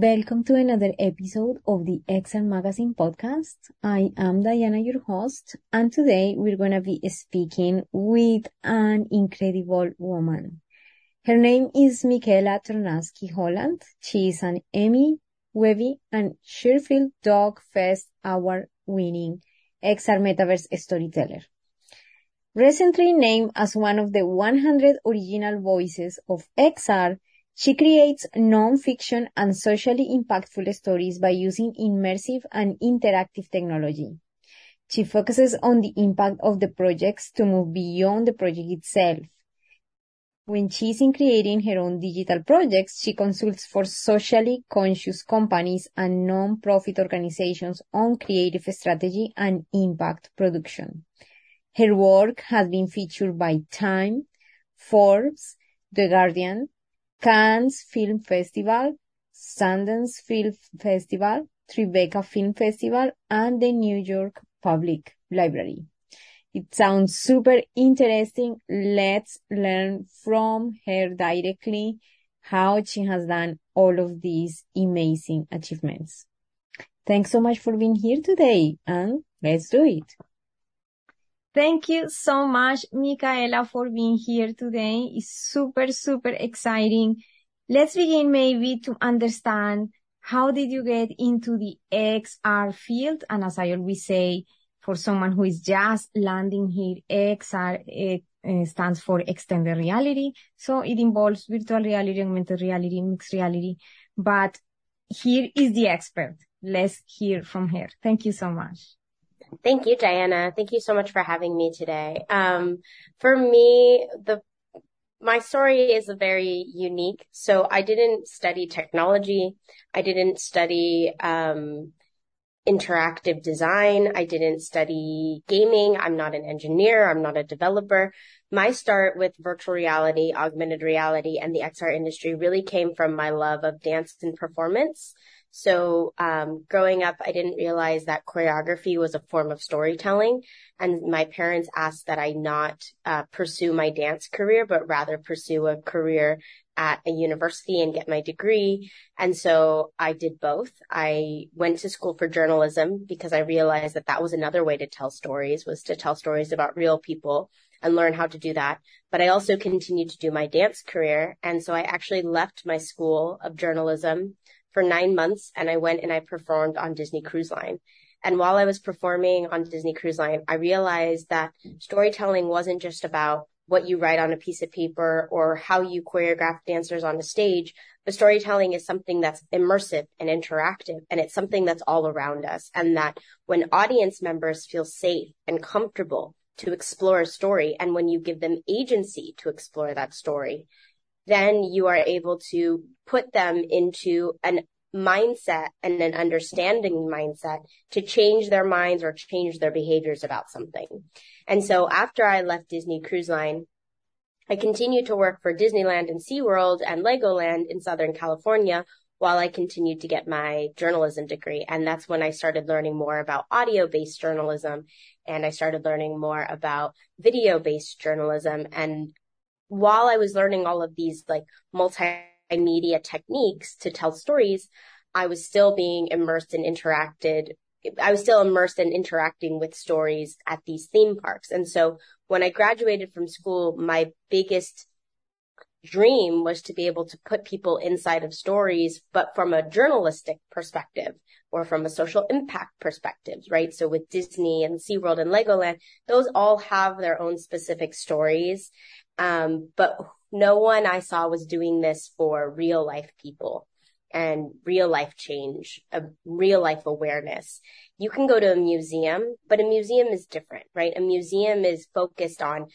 Welcome to another episode of the XR Magazine podcast. I am Diana, your host, and today we're going to be speaking with an incredible woman. Her name is Michaela Ternasky Holland. She is an Emmy, Webby, and Sheffield Doc Fest Award winning XR Metaverse storyteller. Recently named as one of the 100 original voices of XR, she creates non-fiction and socially impactful stories by using immersive and interactive technology. She focuses on the impact of the projects to move beyond the project itself. When she's in creating her own digital projects, she consults for socially conscious companies and non-profit organizations on creative strategy and impact production. Her work has been featured by Time, Forbes, The Guardian, Cannes Film Festival, Sundance Film Festival, Tribeca Film Festival, and the New York Public Library. It sounds super interesting. Let's learn from her directly how she has done all of these amazing achievements. Thanks so much for being here today and let's do it. Thank you so much, Michaela, for being here today. It's super, super exciting. Let's begin maybe to understand how did you get into the XR field? And as I always say, for someone who is just landing here, XR it, uh, stands for extended reality. So it involves virtual reality, augmented reality, mixed reality. But here is the expert. Let's hear from her. Thank you so much. Thank you, Diana. Thank you so much for having me today. Um, for me, the my story is very unique. So I didn't study technology. I didn't study um, interactive design. I didn't study gaming. I'm not an engineer. I'm not a developer. My start with virtual reality, augmented reality, and the XR industry really came from my love of dance and performance. So um, growing up, I didn't realize that choreography was a form of storytelling. And my parents asked that I not uh, pursue my dance career, but rather pursue a career at a university and get my degree. And so I did both. I went to school for journalism because I realized that that was another way to tell stories was to tell stories about real people and learn how to do that. But I also continued to do my dance career. And so I actually left my school of journalism for nine months and I went and I performed on Disney Cruise Line. And while I was performing on Disney Cruise Line, I realized that storytelling wasn't just about what you write on a piece of paper or how you choreograph dancers on a stage, but storytelling is something that's immersive and interactive and it's something that's all around us. And that when audience members feel safe and comfortable to explore a story and when you give them agency to explore that story, then you are able to put them into an mindset and an understanding mindset to change their minds or change their behaviors about something. And so after I left Disney Cruise Line, I continued to work for Disneyland and SeaWorld and Legoland in Southern California while I continued to get my journalism degree. And that's when I started learning more about audio based journalism and I started learning more about video based journalism and while I was learning all of these like multimedia techniques to tell stories, I was still being immersed and interacted. I was still immersed in interacting with stories at these theme parks. And so when I graduated from school, my biggest dream was to be able to put people inside of stories, but from a journalistic perspective or from a social impact perspective, right? So with Disney and SeaWorld and Legoland, those all have their own specific stories. Um, but no one I saw was doing this for real life people and real life change, a real life awareness. You can go to a museum, but a museum is different, right? A museum is focused on,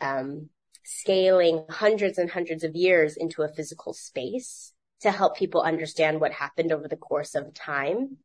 um, scaling hundreds and hundreds of years into a physical space to help people understand what happened over the course of time.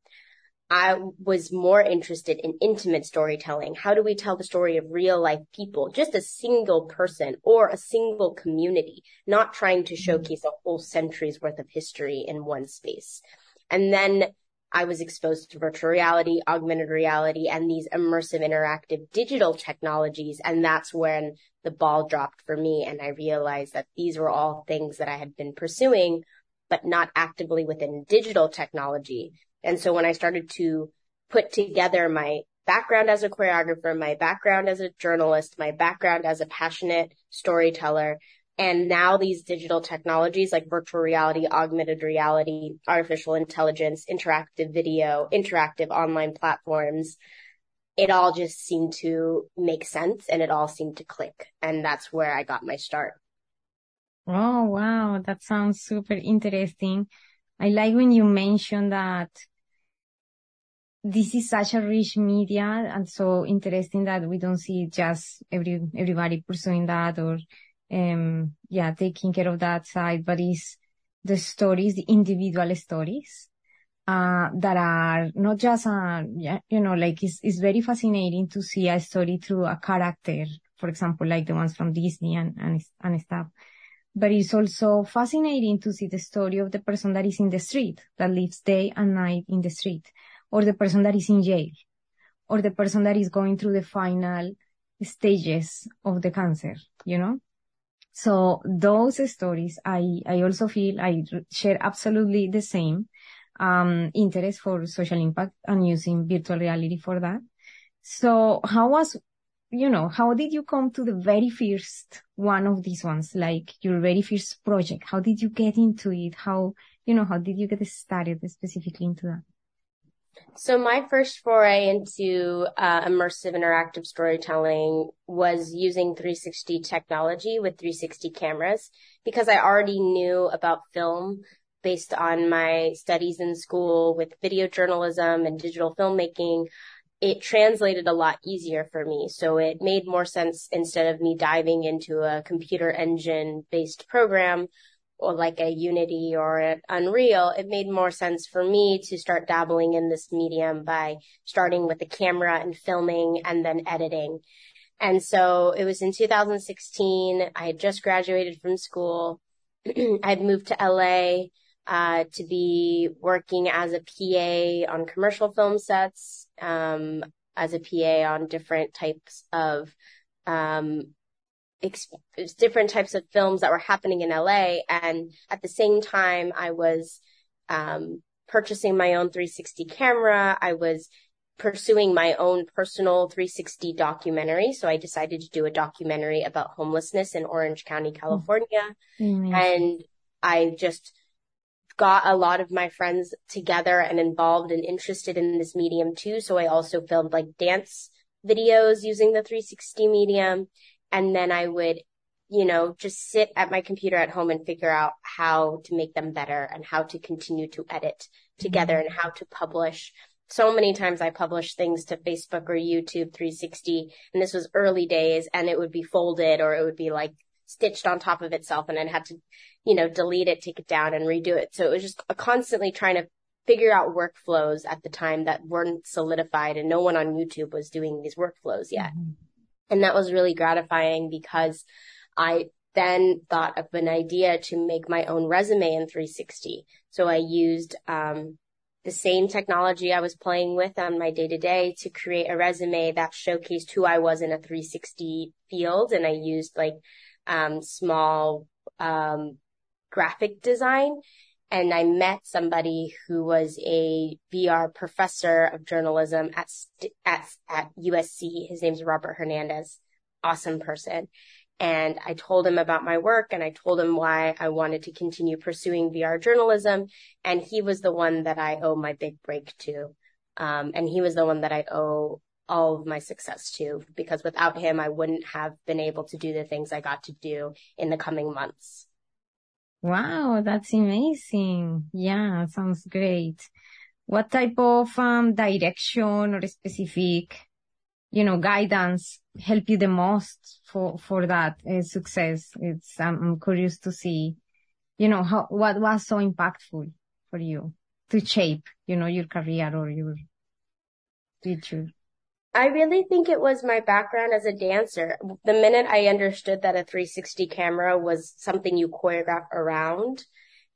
I was more interested in intimate storytelling. How do we tell the story of real life people, just a single person or a single community, not trying to showcase a whole century's worth of history in one space. And then I was exposed to virtual reality, augmented reality, and these immersive interactive digital technologies. And that's when the ball dropped for me. And I realized that these were all things that I had been pursuing, but not actively within digital technology. And so when I started to put together my background as a choreographer, my background as a journalist, my background as a passionate storyteller, and now these digital technologies like virtual reality, augmented reality, artificial intelligence, interactive video, interactive online platforms, it all just seemed to make sense and it all seemed to click. And that's where I got my start. Oh, wow. That sounds super interesting. I like when you mentioned that this is such a rich media and so interesting that we don't see just every, everybody pursuing that or um, yeah, taking care of that side, but it's the stories, the individual stories, uh, that are not just, uh, yeah, you know, like it's, it's very fascinating to see a story through a character, for example, like the ones from Disney and, and, and stuff. But it's also fascinating to see the story of the person that is in the street, that lives day and night in the street, or the person that is in jail, or the person that is going through the final stages of the cancer, you know? So those stories, I, I also feel I share absolutely the same, um, interest for social impact and using virtual reality for that. So how was, you know, how did you come to the very first one of these ones, like your very first project? How did you get into it? How, you know, how did you get started specifically into that? So my first foray into uh, immersive interactive storytelling was using 360 technology with 360 cameras because I already knew about film based on my studies in school with video journalism and digital filmmaking. It translated a lot easier for me. So it made more sense instead of me diving into a computer engine based program or like a Unity or an Unreal, it made more sense for me to start dabbling in this medium by starting with the camera and filming and then editing. And so it was in 2016. I had just graduated from school. I'd moved to LA uh, to be working as a PA on commercial film sets, um, as a PA on different types of um, different types of films that were happening in LA. And at the same time, I was, um, purchasing my own 360 camera. I was pursuing my own personal 360 documentary. So I decided to do a documentary about homelessness in Orange County, California. Mm-hmm. And I just got a lot of my friends together and involved and interested in this medium too. So I also filmed like dance videos using the 360 medium and then I would, you know, just sit at my computer at home and figure out how to make them better and how to continue to edit together mm-hmm. and how to publish. So many times I published things to Facebook or YouTube 360 and this was early days and it would be folded or it would be like stitched on top of itself and I'd have to, you know, delete it, take it down and redo it. So it was just constantly trying to figure out workflows at the time that weren't solidified and no one on YouTube was doing these workflows yet. Mm-hmm. And that was really gratifying because I then thought of an idea to make my own resume in 360. So I used, um, the same technology I was playing with on my day to day to create a resume that showcased who I was in a 360 field. And I used like, um, small, um, graphic design and I met somebody who was a VR professor of journalism at, at, at USC. His name's Robert Hernandez. Awesome person. And I told him about my work and I told him why I wanted to continue pursuing VR journalism. And he was the one that I owe my big break to. Um, and he was the one that I owe all of my success to because without him, I wouldn't have been able to do the things I got to do in the coming months. Wow, that's amazing. Yeah, sounds great. What type of um, direction or specific, you know, guidance help you the most for for that uh, success? It's um, I'm curious to see, you know, how what was so impactful for you to shape, you know, your career or your future. I really think it was my background as a dancer. The minute I understood that a 360 camera was something you choreograph around,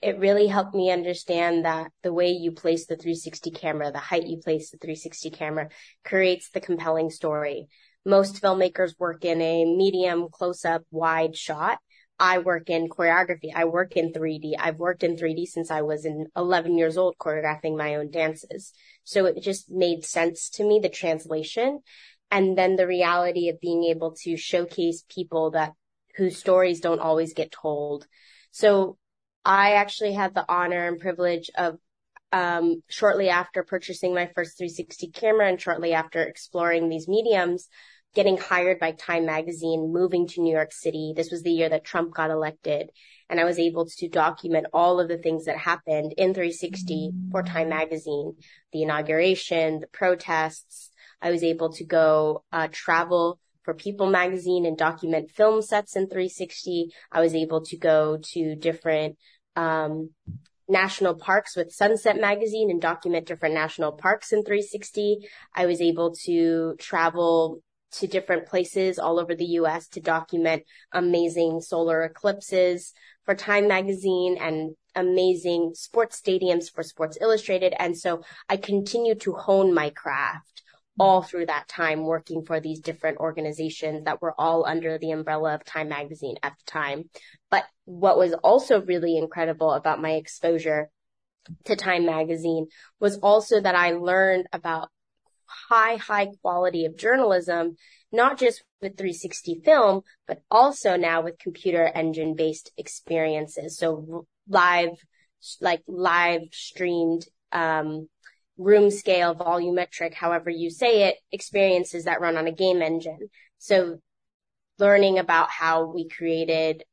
it really helped me understand that the way you place the 360 camera, the height you place the 360 camera creates the compelling story. Most filmmakers work in a medium close up wide shot, I work in choreography. I work in 3D. I've worked in 3D since I was in 11 years old choreographing my own dances. So it just made sense to me, the translation. And then the reality of being able to showcase people that whose stories don't always get told. So I actually had the honor and privilege of um, shortly after purchasing my first 360 camera and shortly after exploring these mediums, getting hired by Time Magazine, moving to New York City. This was the year that Trump got elected. And I was able to document all of the things that happened in 360 for Time Magazine, the inauguration, the protests. I was able to go uh, travel for People Magazine and document film sets in 360. I was able to go to different um, national parks with Sunset Magazine and document different national parks in 360. I was able to travel to different places all over the US to document amazing solar eclipses for Time magazine and amazing sports stadiums for Sports Illustrated. And so I continue to hone my craft all through that time working for these different organizations that were all under the umbrella of Time magazine at the time. But what was also really incredible about my exposure to Time magazine was also that I learned about high, high quality of journalism, not just with 360 film, but also now with computer engine based experiences. So live, like live streamed, um, room scale, volumetric, however you say it, experiences that run on a game engine. So learning about how we created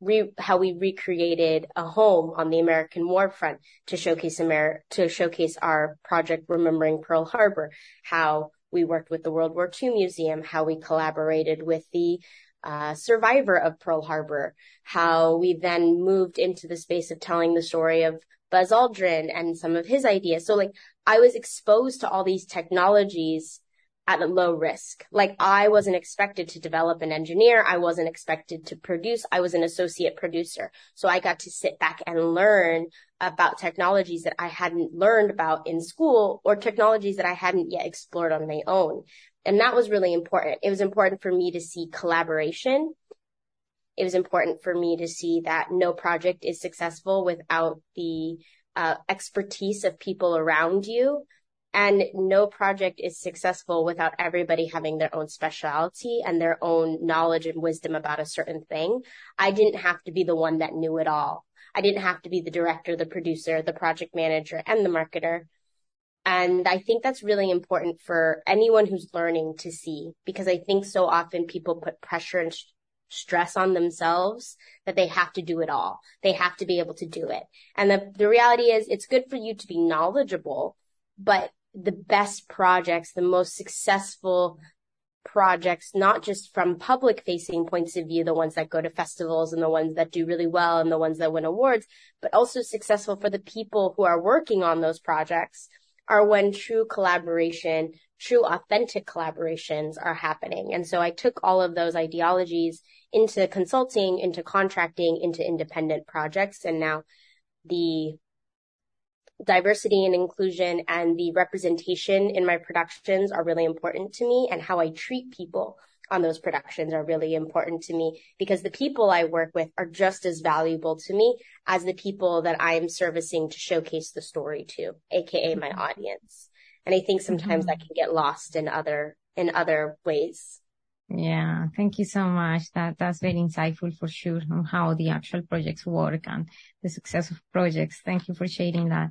re- how we recreated a home on the American war front to showcase Amer- to showcase our project Remembering Pearl Harbor, how we worked with the World War II Museum, how we collaborated with the uh, survivor of Pearl Harbor, how we then moved into the space of telling the story of Buzz Aldrin and some of his ideas. So like I was exposed to all these technologies at a low risk. Like I wasn't expected to develop an engineer. I wasn't expected to produce. I was an associate producer. So I got to sit back and learn about technologies that I hadn't learned about in school or technologies that I hadn't yet explored on my own. And that was really important. It was important for me to see collaboration. It was important for me to see that no project is successful without the uh, expertise of people around you and no project is successful without everybody having their own specialty and their own knowledge and wisdom about a certain thing. I didn't have to be the one that knew it all. I didn't have to be the director, the producer, the project manager, and the marketer. And I think that's really important for anyone who's learning to see because I think so often people put pressure and sh- stress on themselves that they have to do it all. They have to be able to do it. And the, the reality is it's good for you to be knowledgeable, but the best projects, the most successful projects, not just from public facing points of view, the ones that go to festivals and the ones that do really well and the ones that win awards, but also successful for the people who are working on those projects are when true collaboration, true authentic collaborations are happening. And so I took all of those ideologies into consulting, into contracting, into independent projects. And now the diversity and inclusion and the representation in my productions are really important to me and how I treat people on those productions are really important to me because the people I work with are just as valuable to me as the people that I am servicing to showcase the story to, aka my mm-hmm. audience. And I think sometimes mm-hmm. that can get lost in other, in other ways. Yeah, thank you so much. That that's very insightful for sure on how the actual projects work and the success of projects. Thank you for sharing that.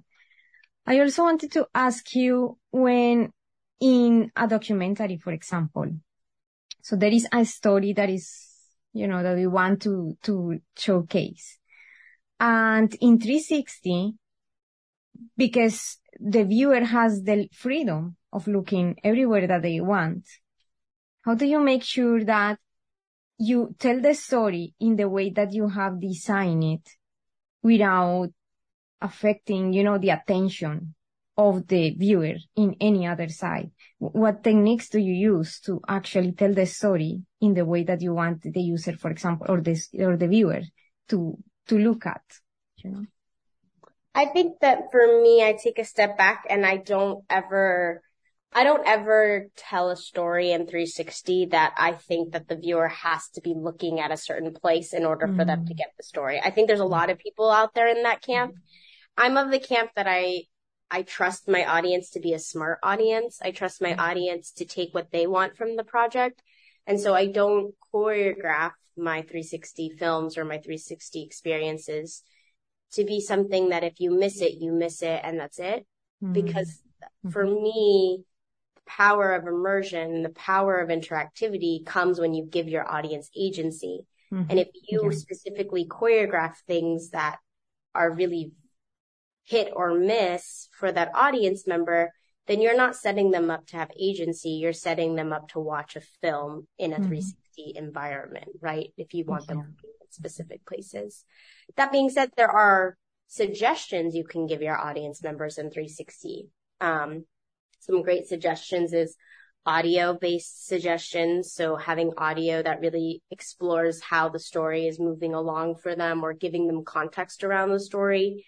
I also wanted to ask you when in a documentary, for example, so there is a story that is, you know, that we want to, to showcase. And in 360, because the viewer has the freedom of looking everywhere that they want, how do you make sure that you tell the story in the way that you have designed it without affecting, you know, the attention of the viewer in any other side? What techniques do you use to actually tell the story in the way that you want the user, for example, or the, or the viewer to, to look at, you know? I think that for me, I take a step back and I don't ever I don't ever tell a story in 360 that I think that the viewer has to be looking at a certain place in order mm. for them to mm. get the story. I think there's a lot of people out there in that camp. I'm of the camp that I I trust my audience to be a smart audience. I trust my audience to take what they want from the project. And so I don't choreograph my 360 films or my 360 experiences to be something that if you miss it, you miss it and that's it. Mm-hmm. Because for me, the power of immersion, the power of interactivity comes when you give your audience agency. Mm-hmm. And if you yeah. specifically choreograph things that are really hit or miss for that audience member, then you're not setting them up to have agency. You're setting them up to watch a film in a mm-hmm. 360 environment, right? If you want them in specific places. That being said, there are suggestions you can give your audience members in 360. Um, some great suggestions is audio based suggestions. So having audio that really explores how the story is moving along for them or giving them context around the story.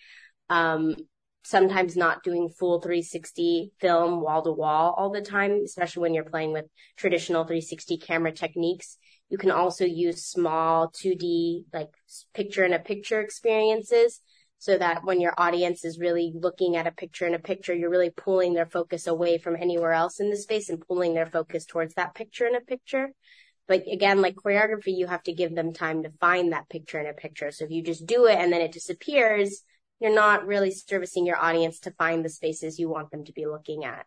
Um, sometimes not doing full 360 film wall to wall all the time, especially when you're playing with traditional 360 camera techniques. You can also use small 2D, like picture in a picture experiences so that when your audience is really looking at a picture in a picture, you're really pulling their focus away from anywhere else in the space and pulling their focus towards that picture in a picture. But again, like choreography, you have to give them time to find that picture in a picture. So if you just do it and then it disappears, you're not really servicing your audience to find the spaces you want them to be looking at.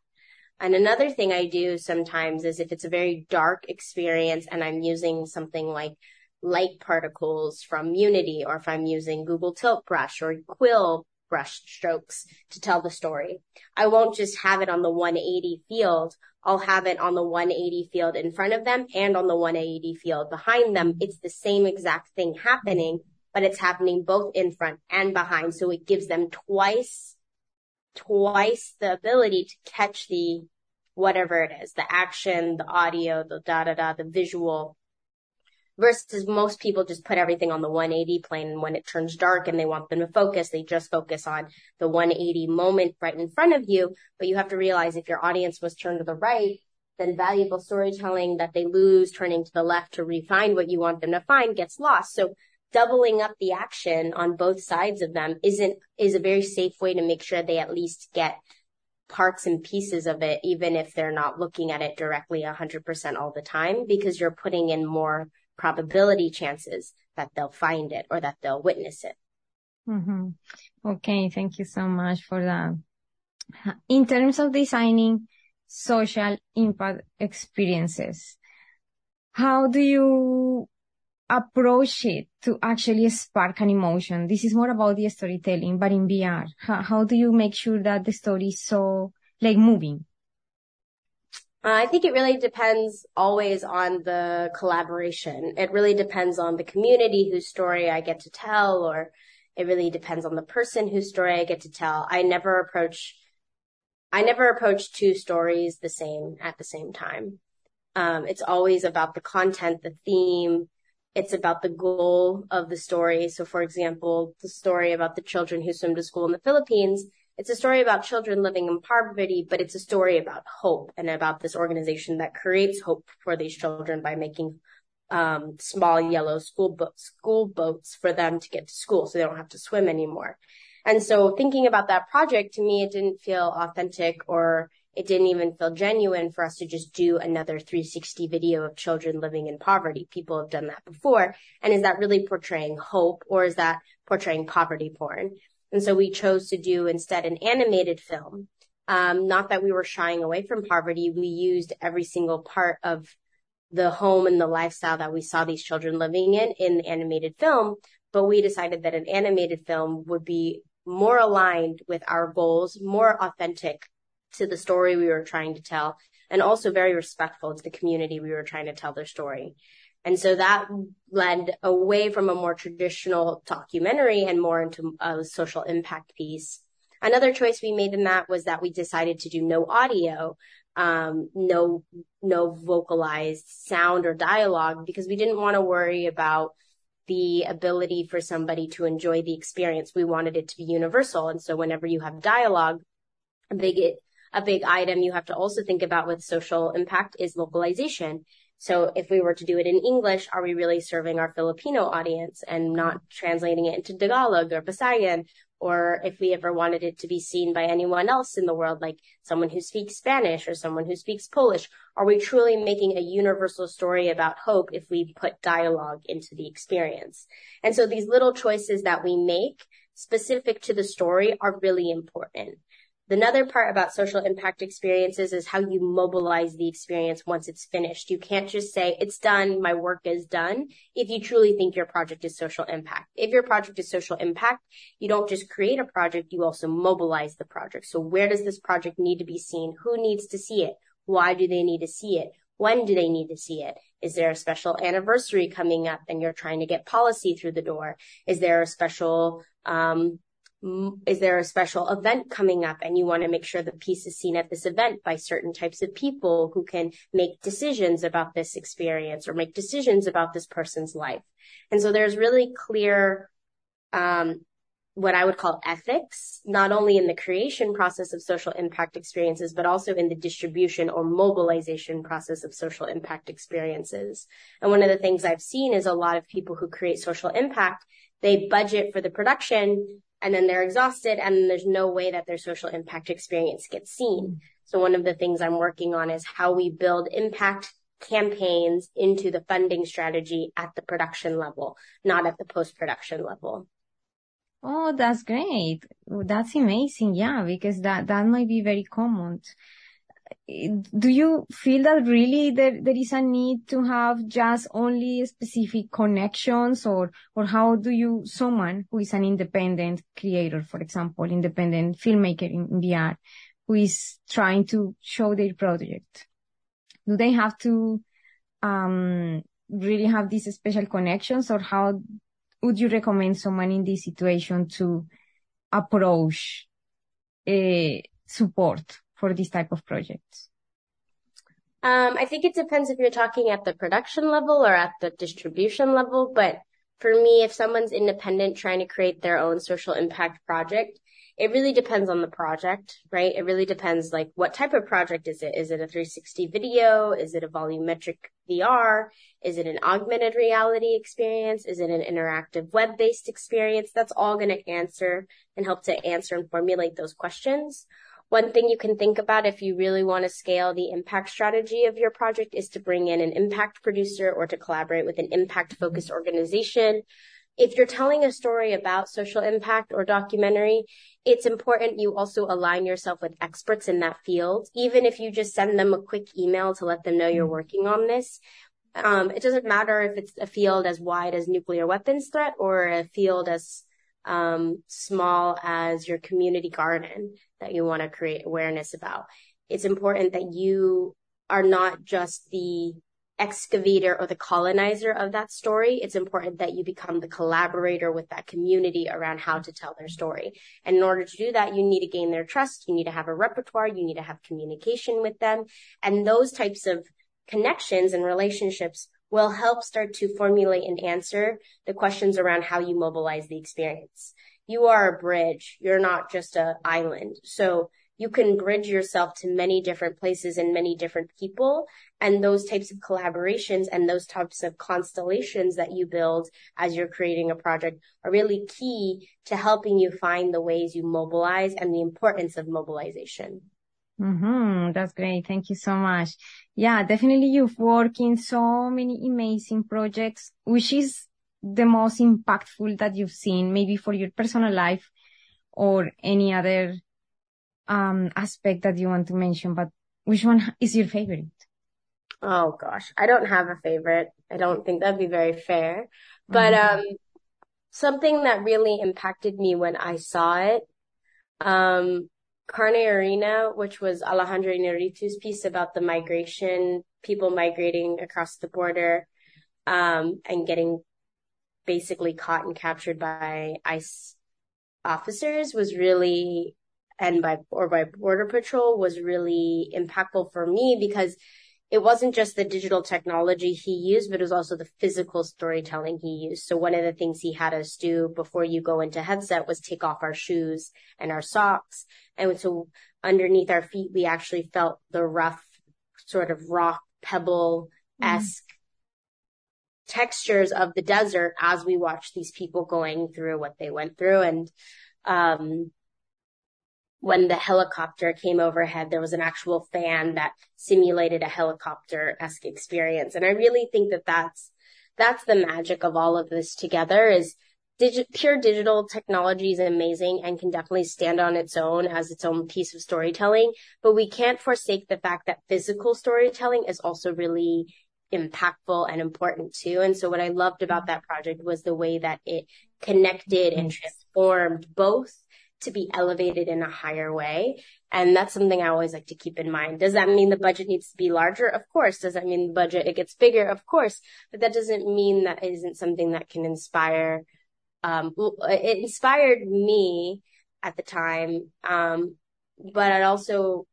And another thing I do sometimes is if it's a very dark experience and I'm using something like light particles from Unity or if I'm using Google Tilt Brush or Quill brush strokes to tell the story. I won't just have it on the 180 field. I'll have it on the 180 field in front of them and on the 180 field behind them. It's the same exact thing happening, but it's happening both in front and behind. So it gives them twice, twice the ability to catch the whatever it is, the action, the audio, the da da da, the visual versus most people just put everything on the 180 plane. And when it turns dark and they want them to focus, they just focus on the 180 moment right in front of you. But you have to realize if your audience was turned to the right, then valuable storytelling that they lose turning to the left to refine what you want them to find gets lost. So doubling up the action on both sides of them isn't, is a very safe way to make sure they at least get parts and pieces of it, even if they're not looking at it directly 100% all the time, because you're putting in more probability chances that they'll find it or that they'll witness it. Mm-hmm. Okay. Thank you so much for that. In terms of designing social impact experiences, how do you approach it to actually spark an emotion. This is more about the storytelling, but in VR, how, how do you make sure that the story is so like moving? Uh, I think it really depends always on the collaboration. It really depends on the community whose story I get to tell, or it really depends on the person whose story I get to tell. I never approach, I never approach two stories the same at the same time. Um, it's always about the content, the theme, it's about the goal of the story. So for example, the story about the children who swim to school in the Philippines, it's a story about children living in poverty, but it's a story about hope and about this organization that creates hope for these children by making um, small yellow school bo- school boats for them to get to school so they don't have to swim anymore. And so thinking about that project to me, it didn't feel authentic or it didn't even feel genuine for us to just do another 360 video of children living in poverty. People have done that before. And is that really portraying hope or is that portraying poverty porn? And so we chose to do instead an animated film. Um, not that we were shying away from poverty. We used every single part of the home and the lifestyle that we saw these children living in in the animated film. But we decided that an animated film would be more aligned with our goals, more authentic to the story we were trying to tell and also very respectful to the community we were trying to tell their story. And so that led away from a more traditional documentary and more into a social impact piece. Another choice we made in that was that we decided to do no audio, um, no, no vocalized sound or dialogue because we didn't want to worry about the ability for somebody to enjoy the experience. We wanted it to be universal. And so whenever you have dialogue, they get a big item you have to also think about with social impact is localization. So if we were to do it in English, are we really serving our Filipino audience and not translating it into Tagalog or Visayan? Or if we ever wanted it to be seen by anyone else in the world, like someone who speaks Spanish or someone who speaks Polish, are we truly making a universal story about hope if we put dialogue into the experience? And so these little choices that we make specific to the story are really important. Another part about social impact experiences is how you mobilize the experience once it's finished. You can't just say, it's done, my work is done, if you truly think your project is social impact. If your project is social impact, you don't just create a project, you also mobilize the project. So where does this project need to be seen? Who needs to see it? Why do they need to see it? When do they need to see it? Is there a special anniversary coming up and you're trying to get policy through the door? Is there a special um, is there a special event coming up and you want to make sure the piece is seen at this event by certain types of people who can make decisions about this experience or make decisions about this person's life. And so there's really clear, um, what I would call ethics, not only in the creation process of social impact experiences, but also in the distribution or mobilization process of social impact experiences. And one of the things I've seen is a lot of people who create social impact, they budget for the production and then they're exhausted and there's no way that their social impact experience gets seen. Mm-hmm. So one of the things I'm working on is how we build impact campaigns into the funding strategy at the production level, not at the post-production level. Oh, that's great. That's amazing. Yeah, because that, that might be very common do you feel that really there, there is a need to have just only specific connections or, or how do you, someone who is an independent creator, for example, independent filmmaker in VR, who is trying to show their project, do they have to, um, really have these special connections or how would you recommend someone in this situation to approach a support for this type of projects? Um, I think it depends if you're talking at the production level or at the distribution level. But for me, if someone's independent trying to create their own social impact project, it really depends on the project, right? It really depends like what type of project is it? Is it a 360 video? Is it a volumetric VR? Is it an augmented reality experience? Is it an interactive web based experience? That's all going to answer and help to answer and formulate those questions. One thing you can think about if you really want to scale the impact strategy of your project is to bring in an impact producer or to collaborate with an impact focused organization. If you're telling a story about social impact or documentary, it's important you also align yourself with experts in that field. Even if you just send them a quick email to let them know you're working on this, um, it doesn't matter if it's a field as wide as nuclear weapons threat or a field as um, small as your community garden that you want to create awareness about. It's important that you are not just the excavator or the colonizer of that story. It's important that you become the collaborator with that community around how to tell their story. And in order to do that, you need to gain their trust. You need to have a repertoire. You need to have communication with them. And those types of connections and relationships will help start to formulate and answer the questions around how you mobilize the experience. You are a bridge. You're not just an island. So you can bridge yourself to many different places and many different people. And those types of collaborations and those types of constellations that you build as you're creating a project are really key to helping you find the ways you mobilize and the importance of mobilization. Mm-hmm. That's great. Thank you so much. Yeah, definitely you've worked in so many amazing projects, which is the most impactful that you've seen, maybe for your personal life or any other um, aspect that you want to mention, but which one is your favorite? Oh gosh, I don't have a favorite. I don't think that'd be very fair, but, mm-hmm. um, something that really impacted me when I saw it, um, Carne Arena, which was Alejandro Inarritu's piece about the migration, people migrating across the border, um, and getting basically caught and captured by ICE officers was really, and by, or by border patrol was really impactful for me because it wasn't just the digital technology he used, but it was also the physical storytelling he used. So one of the things he had us do before you go into headset was take off our shoes and our socks. And so underneath our feet, we actually felt the rough sort of rock pebble esque mm. textures of the desert as we watched these people going through what they went through. And, um, when the helicopter came overhead, there was an actual fan that simulated a helicopter-esque experience. And I really think that that's, that's the magic of all of this together is digi- pure digital technology is amazing and can definitely stand on its own as its own piece of storytelling. But we can't forsake the fact that physical storytelling is also really impactful and important too. And so what I loved about that project was the way that it connected and mm-hmm. transformed both to be elevated in a higher way. And that's something I always like to keep in mind. Does that mean the budget needs to be larger? Of course. Does that mean the budget, it gets bigger? Of course. But that doesn't mean that isn't something that can inspire, um, it inspired me at the time. Um, but it also,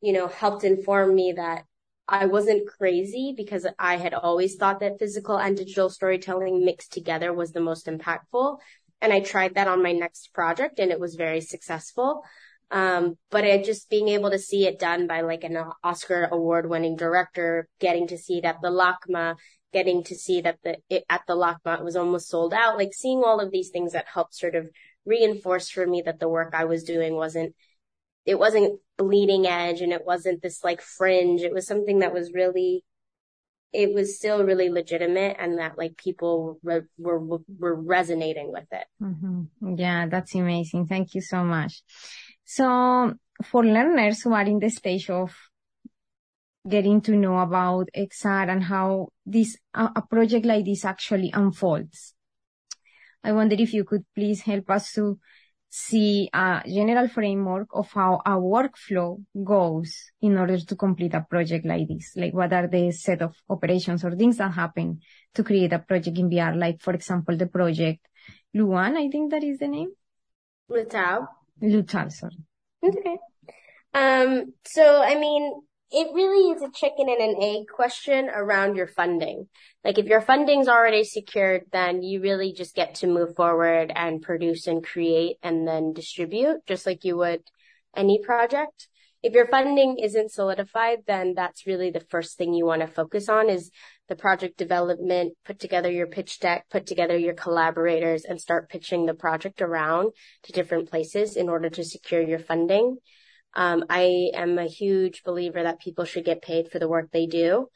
you know, helped inform me that I wasn't crazy because I had always thought that physical and digital storytelling mixed together was the most impactful. And I tried that on my next project and it was very successful. Um, but it just being able to see it done by like an Oscar award winning director, getting to see that the LACMA, getting to see that the, it, at the LACMA it was almost sold out, like seeing all of these things that helped sort of reinforce for me that the work I was doing wasn't, it wasn't bleeding edge and it wasn't this like fringe. It was something that was really it was still really legitimate and that like people re- were were resonating with it. Mm-hmm. Yeah, that's amazing. Thank you so much. So for learners who are in the stage of getting to know about XR and how this a project like this actually unfolds, I wonder if you could please help us to see a general framework of how a workflow goes in order to complete a project like this? Like what are the set of operations or things that happen to create a project in VR? Like, for example, the project Luan, I think that is the name. Lutaw. Lutaw, sorry. Okay. Um, so, I mean, it really is a chicken and an egg question around your funding. Like if your funding's already secured, then you really just get to move forward and produce and create and then distribute just like you would any project. If your funding isn't solidified, then that's really the first thing you want to focus on is the project development, put together your pitch deck, put together your collaborators and start pitching the project around to different places in order to secure your funding. Um, I am a huge believer that people should get paid for the work they do.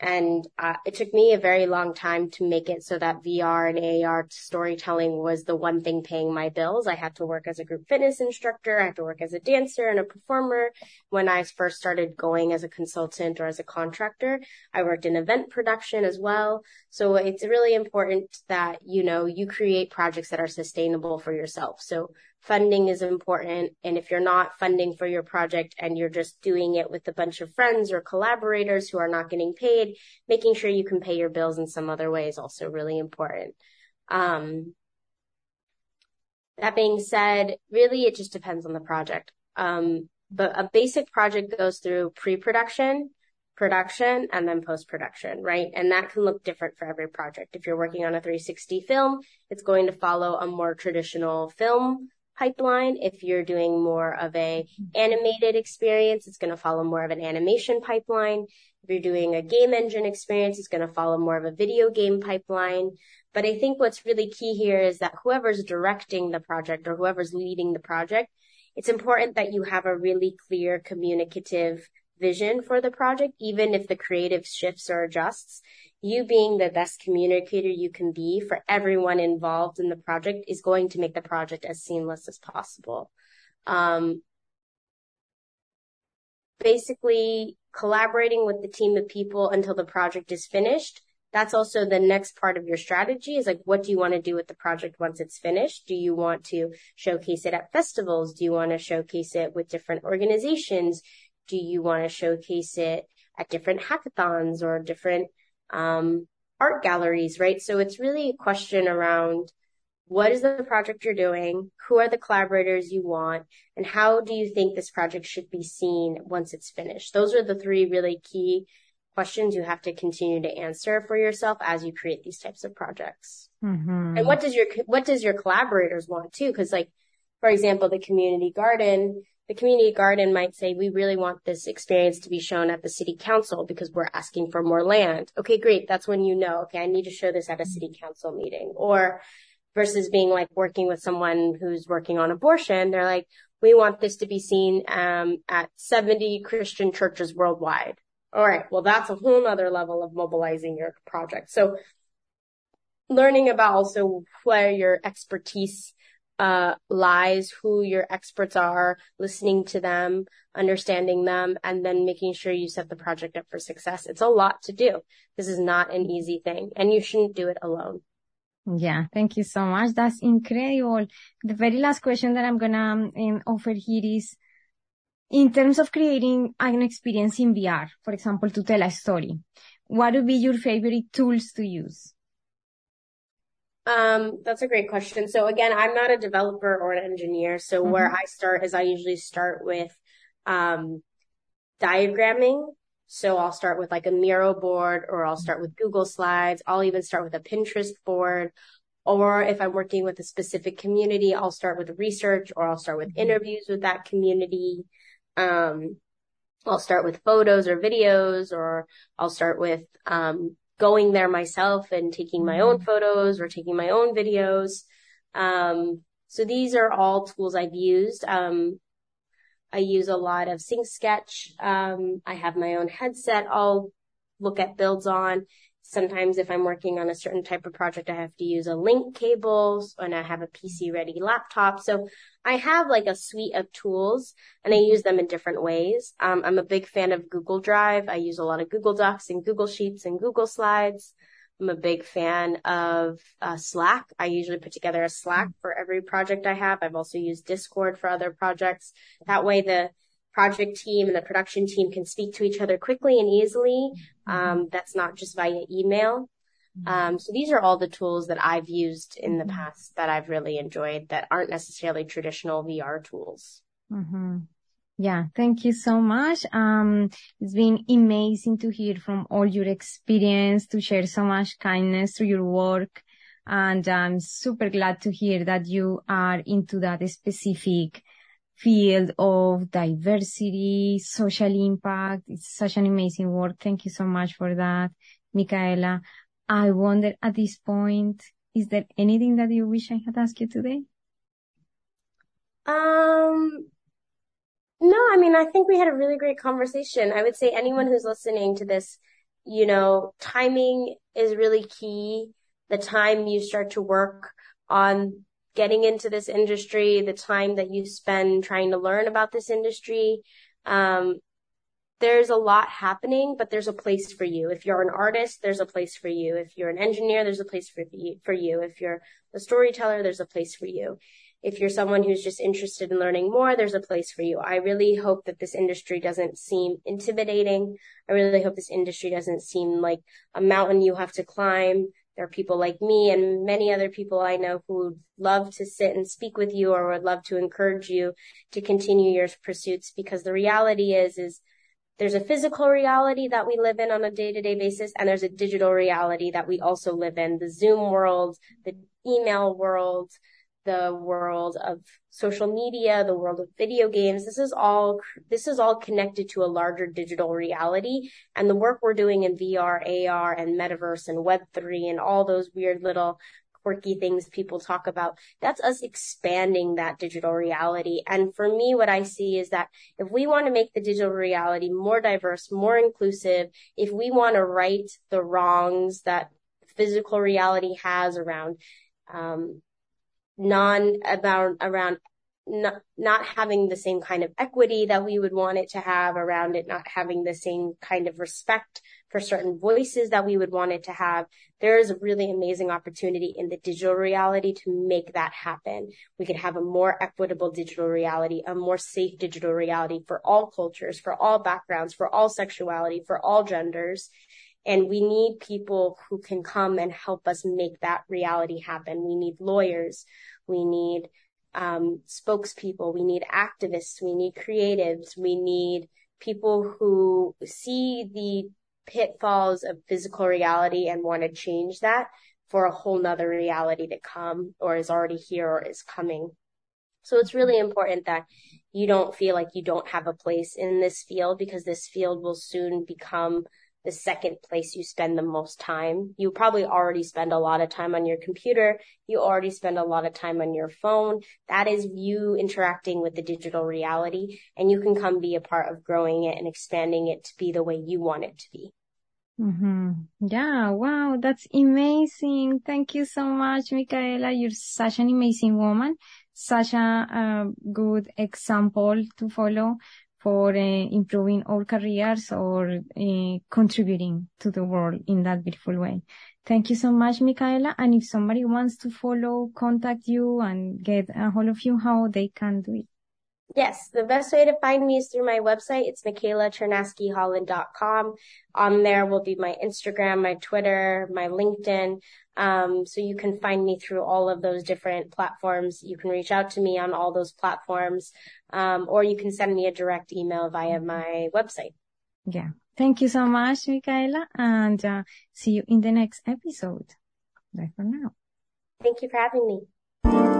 And uh, it took me a very long time to make it so that VR and AR storytelling was the one thing paying my bills. I had to work as a group fitness instructor. I had to work as a dancer and a performer. When I first started going as a consultant or as a contractor, I worked in event production as well. So it's really important that, you know, you create projects that are sustainable for yourself. So funding is important. And if you're not funding for your project and you're just doing it with a bunch of friends or collaborators who are not getting paid, making sure you can pay your bills in some other way is also really important. Um, that being said, really it just depends on the project. Um, but a basic project goes through pre-production, production, and then post-production, right? And that can look different for every project. If you're working on a 360 film, it's going to follow a more traditional film pipeline. If you're doing more of a mm-hmm. animated experience, it's going to follow more of an animation pipeline. If you're doing a game engine experience, it's going to follow more of a video game pipeline. But I think what's really key here is that whoever's directing the project or whoever's leading the project, it's important that you have a really clear communicative vision for the project, even if the creative shifts or adjusts you being the best communicator you can be for everyone involved in the project is going to make the project as seamless as possible. Um, basically collaborating with the team of people until the project is finished. That's also the next part of your strategy is like, what do you want to do with the project once it's finished? Do you want to showcase it at festivals? Do you want to showcase it with different organizations? Do you want to showcase it at different hackathons or different um, art galleries, right? So it's really a question around what is the project you're doing? Who are the collaborators you want? And how do you think this project should be seen once it's finished? Those are the three really key questions you have to continue to answer for yourself as you create these types of projects. Mm-hmm. And what does your, what does your collaborators want too? Cause like, for example, the community garden, the community garden might say, we really want this experience to be shown at the city council because we're asking for more land. Okay, great. That's when you know, okay, I need to show this at a city council meeting or versus being like working with someone who's working on abortion. They're like, we want this to be seen, um, at 70 Christian churches worldwide. All right. Well, that's a whole other level of mobilizing your project. So learning about also where your expertise uh, lies, who your experts are, listening to them, understanding them, and then making sure you set the project up for success. It's a lot to do. This is not an easy thing and you shouldn't do it alone. Yeah, thank you so much. That's incredible. The very last question that I'm gonna um, offer here is, in terms of creating an experience in VR, for example, to tell a story, what would be your favorite tools to use? Um, that's a great question. So again, I'm not a developer or an engineer. So mm-hmm. where I start is I usually start with, um, diagramming. So I'll start with like a Miro board or I'll start with Google Slides. I'll even start with a Pinterest board. Or if I'm working with a specific community, I'll start with research or I'll start with mm-hmm. interviews with that community. Um, I'll start with photos or videos or I'll start with, um, going there myself and taking my own mm-hmm. photos or taking my own videos. Um, so these are all tools I've used. Um, I use a lot of SyncSketch. Um, I have my own headset I'll look at builds on. Sometimes if I'm working on a certain type of project, I have to use a link cables and I have a PC ready laptop. So I have like a suite of tools and I use them in different ways. Um, I'm a big fan of Google Drive. I use a lot of Google Docs and Google Sheets and Google Slides. I'm a big fan of uh, Slack. I usually put together a Slack for every project I have. I've also used Discord for other projects. That way the project team and the production team can speak to each other quickly and easily. Mm-hmm. Um, that's not just via email. Mm-hmm. Um, so these are all the tools that I've used in the past that I've really enjoyed that aren't necessarily traditional VR tools. Mm-hmm. Yeah, thank you so much. Um, it's been amazing to hear from all your experience, to share so much kindness through your work. And I'm super glad to hear that you are into that specific field of diversity, social impact. It's such an amazing work. Thank you so much for that, Michaela. I wonder at this point, is there anything that you wish I had asked you today? Um, no, I mean, I think we had a really great conversation. I would say anyone who's listening to this, you know, timing is really key. The time you start to work on getting into this industry, the time that you spend trying to learn about this industry. Um, there's a lot happening, but there's a place for you. If you're an artist, there's a place for you. If you're an engineer, there's a place for you, for you. If you're a storyteller, there's a place for you. If you're someone who's just interested in learning more, there's a place for you. I really hope that this industry doesn't seem intimidating. I really hope this industry doesn't seem like a mountain you have to climb. There are people like me and many other people I know who would love to sit and speak with you or would love to encourage you to continue your pursuits because the reality is, is there's a physical reality that we live in on a day to day basis and there's a digital reality that we also live in. The Zoom world, the email world, the world of social media, the world of video games. This is all, this is all connected to a larger digital reality. And the work we're doing in VR, AR and metaverse and web3 and all those weird little quirky things people talk about. That's us expanding that digital reality. And for me, what I see is that if we want to make the digital reality more diverse, more inclusive, if we want to right the wrongs that physical reality has around um, non about around not, not having the same kind of equity that we would want it to have around it, not having the same kind of respect for certain voices that we would want it to have. There is a really amazing opportunity in the digital reality to make that happen. We could have a more equitable digital reality, a more safe digital reality for all cultures, for all backgrounds, for all sexuality, for all genders. And we need people who can come and help us make that reality happen. We need lawyers. We need um, spokespeople. We need activists. We need creatives. We need people who see the pitfalls of physical reality and want to change that for a whole nother reality to come or is already here or is coming. So it's really important that you don't feel like you don't have a place in this field because this field will soon become the second place you spend the most time. You probably already spend a lot of time on your computer. You already spend a lot of time on your phone. That is you interacting with the digital reality and you can come be a part of growing it and expanding it to be the way you want it to be. Mm-hmm. Yeah, wow, that's amazing. Thank you so much, Michaela. You're such an amazing woman, such a, a good example to follow for uh, improving our careers or uh, contributing to the world in that beautiful way. Thank you so much, Michaela. And if somebody wants to follow, contact you and get a hold of you, how they can do it. Yes, the best way to find me is through my website. It's michaelaternaskyholland.com. On there will be my Instagram, my Twitter, my LinkedIn. Um, so you can find me through all of those different platforms. You can reach out to me on all those platforms, um, or you can send me a direct email via my website. Yeah. Thank you so much, Michaela, and uh, see you in the next episode. Bye for now. Thank you for having me.